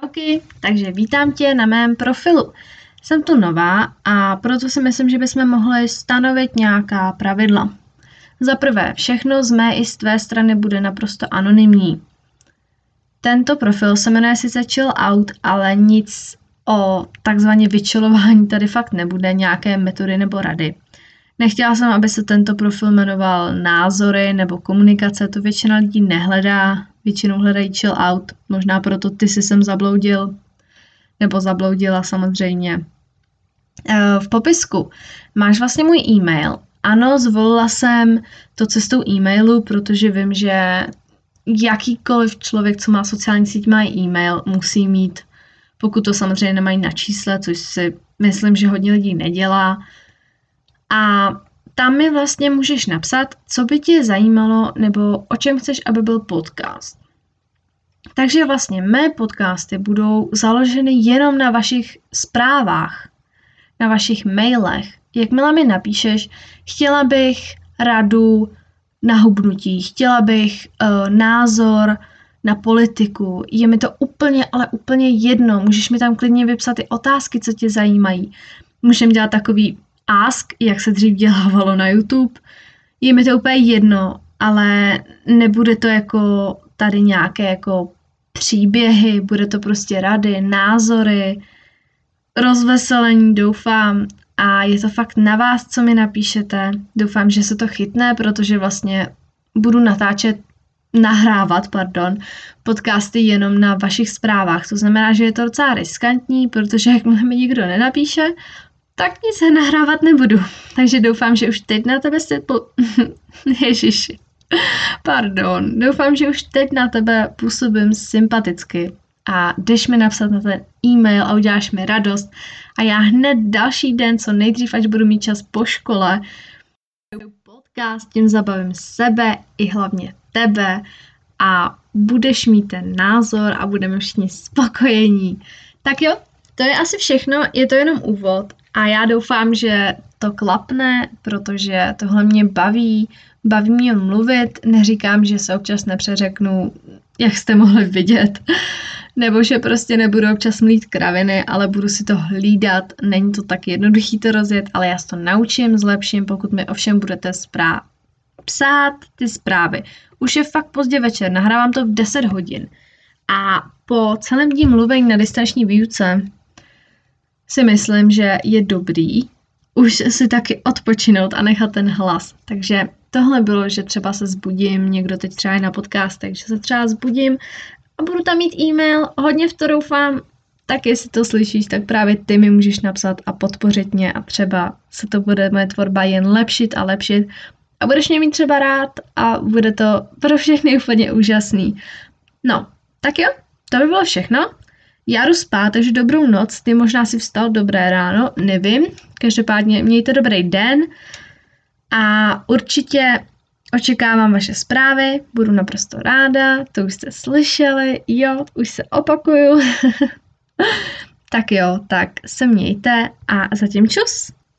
Čauky, takže vítám tě na mém profilu. Jsem tu nová a proto si myslím, že bychom mohli stanovit nějaká pravidla. Za prvé, všechno z mé i z tvé strany bude naprosto anonymní. Tento profil se jmenuje sice Chill Out, ale nic o takzvaně vyčilování tady fakt nebude, nějaké metody nebo rady. Nechtěla jsem, aby se tento profil jmenoval názory nebo komunikace, to většina lidí nehledá, většinou hledají chill out, možná proto ty si sem zabloudil, nebo zabloudila samozřejmě. Eh, v popisku máš vlastně můj e-mail. Ano, zvolila jsem to cestou e-mailu, protože vím, že jakýkoliv člověk, co má sociální síť, má e-mail, musí mít, pokud to samozřejmě nemají na čísle, což si myslím, že hodně lidí nedělá. A tam mi vlastně můžeš napsat, co by tě zajímalo nebo o čem chceš, aby byl podcast. Takže vlastně mé podcasty budou založeny jenom na vašich zprávách, na vašich mailech. Jakmile mi napíšeš, chtěla bych radu na hubnutí, chtěla bych uh, názor na politiku, je mi to úplně, ale úplně jedno. Můžeš mi tam klidně vypsat ty otázky, co tě zajímají. Můžeme dělat takový ask, jak se dřív dělávalo na YouTube. Je mi to úplně jedno, ale nebude to jako tady nějaké jako příběhy, bude to prostě rady, názory, rozveselení, doufám. A je to fakt na vás, co mi napíšete. Doufám, že se to chytne, protože vlastně budu natáčet, nahrávat, pardon, podcasty jenom na vašich zprávách. To znamená, že je to docela riskantní, protože jakmile mi nikdo nenapíše, tak nic nahrávat nebudu. Takže doufám, že už teď na tebe po... Ježiši. Pardon. Doufám, že už teď na tebe působím sympaticky a jdeš mi napsat na ten e-mail a uděláš mi radost a já hned další den, co nejdřív, až budu mít čas po škole, podcast, tím zabavím sebe i hlavně tebe a budeš mít ten názor a budeme všichni spokojení. Tak jo, to je asi všechno, je to jenom úvod a já doufám, že to klapne, protože tohle mě baví, baví mě mluvit, neříkám, že se občas nepřeřeknu, jak jste mohli vidět, nebo že prostě nebudu občas mlít kraviny, ale budu si to hlídat, není to tak jednoduchý to rozjet, ale já se to naučím, zlepším, pokud mi ovšem budete správně psát ty zprávy. Už je fakt pozdě večer, nahrávám to v 10 hodin. A po celém dní mluvení na distanční výuce si myslím, že je dobrý už si taky odpočinout a nechat ten hlas. Takže tohle bylo, že třeba se zbudím, někdo teď třeba je na podcast, takže se třeba zbudím a budu tam mít e-mail, hodně v to doufám, tak jestli to slyšíš, tak právě ty mi můžeš napsat a podpořit mě a třeba se to bude moje tvorba jen lepšit a lepšit a budeš mě mít třeba rád a bude to pro všechny úplně úžasný. No, tak jo, to by bylo všechno. Já jdu spát, takže dobrou noc, ty možná si vstal dobré ráno, nevím. Každopádně mějte dobrý den a určitě očekávám vaše zprávy, budu naprosto ráda, to už jste slyšeli, jo, už se opakuju. tak jo, tak se mějte a zatím čus.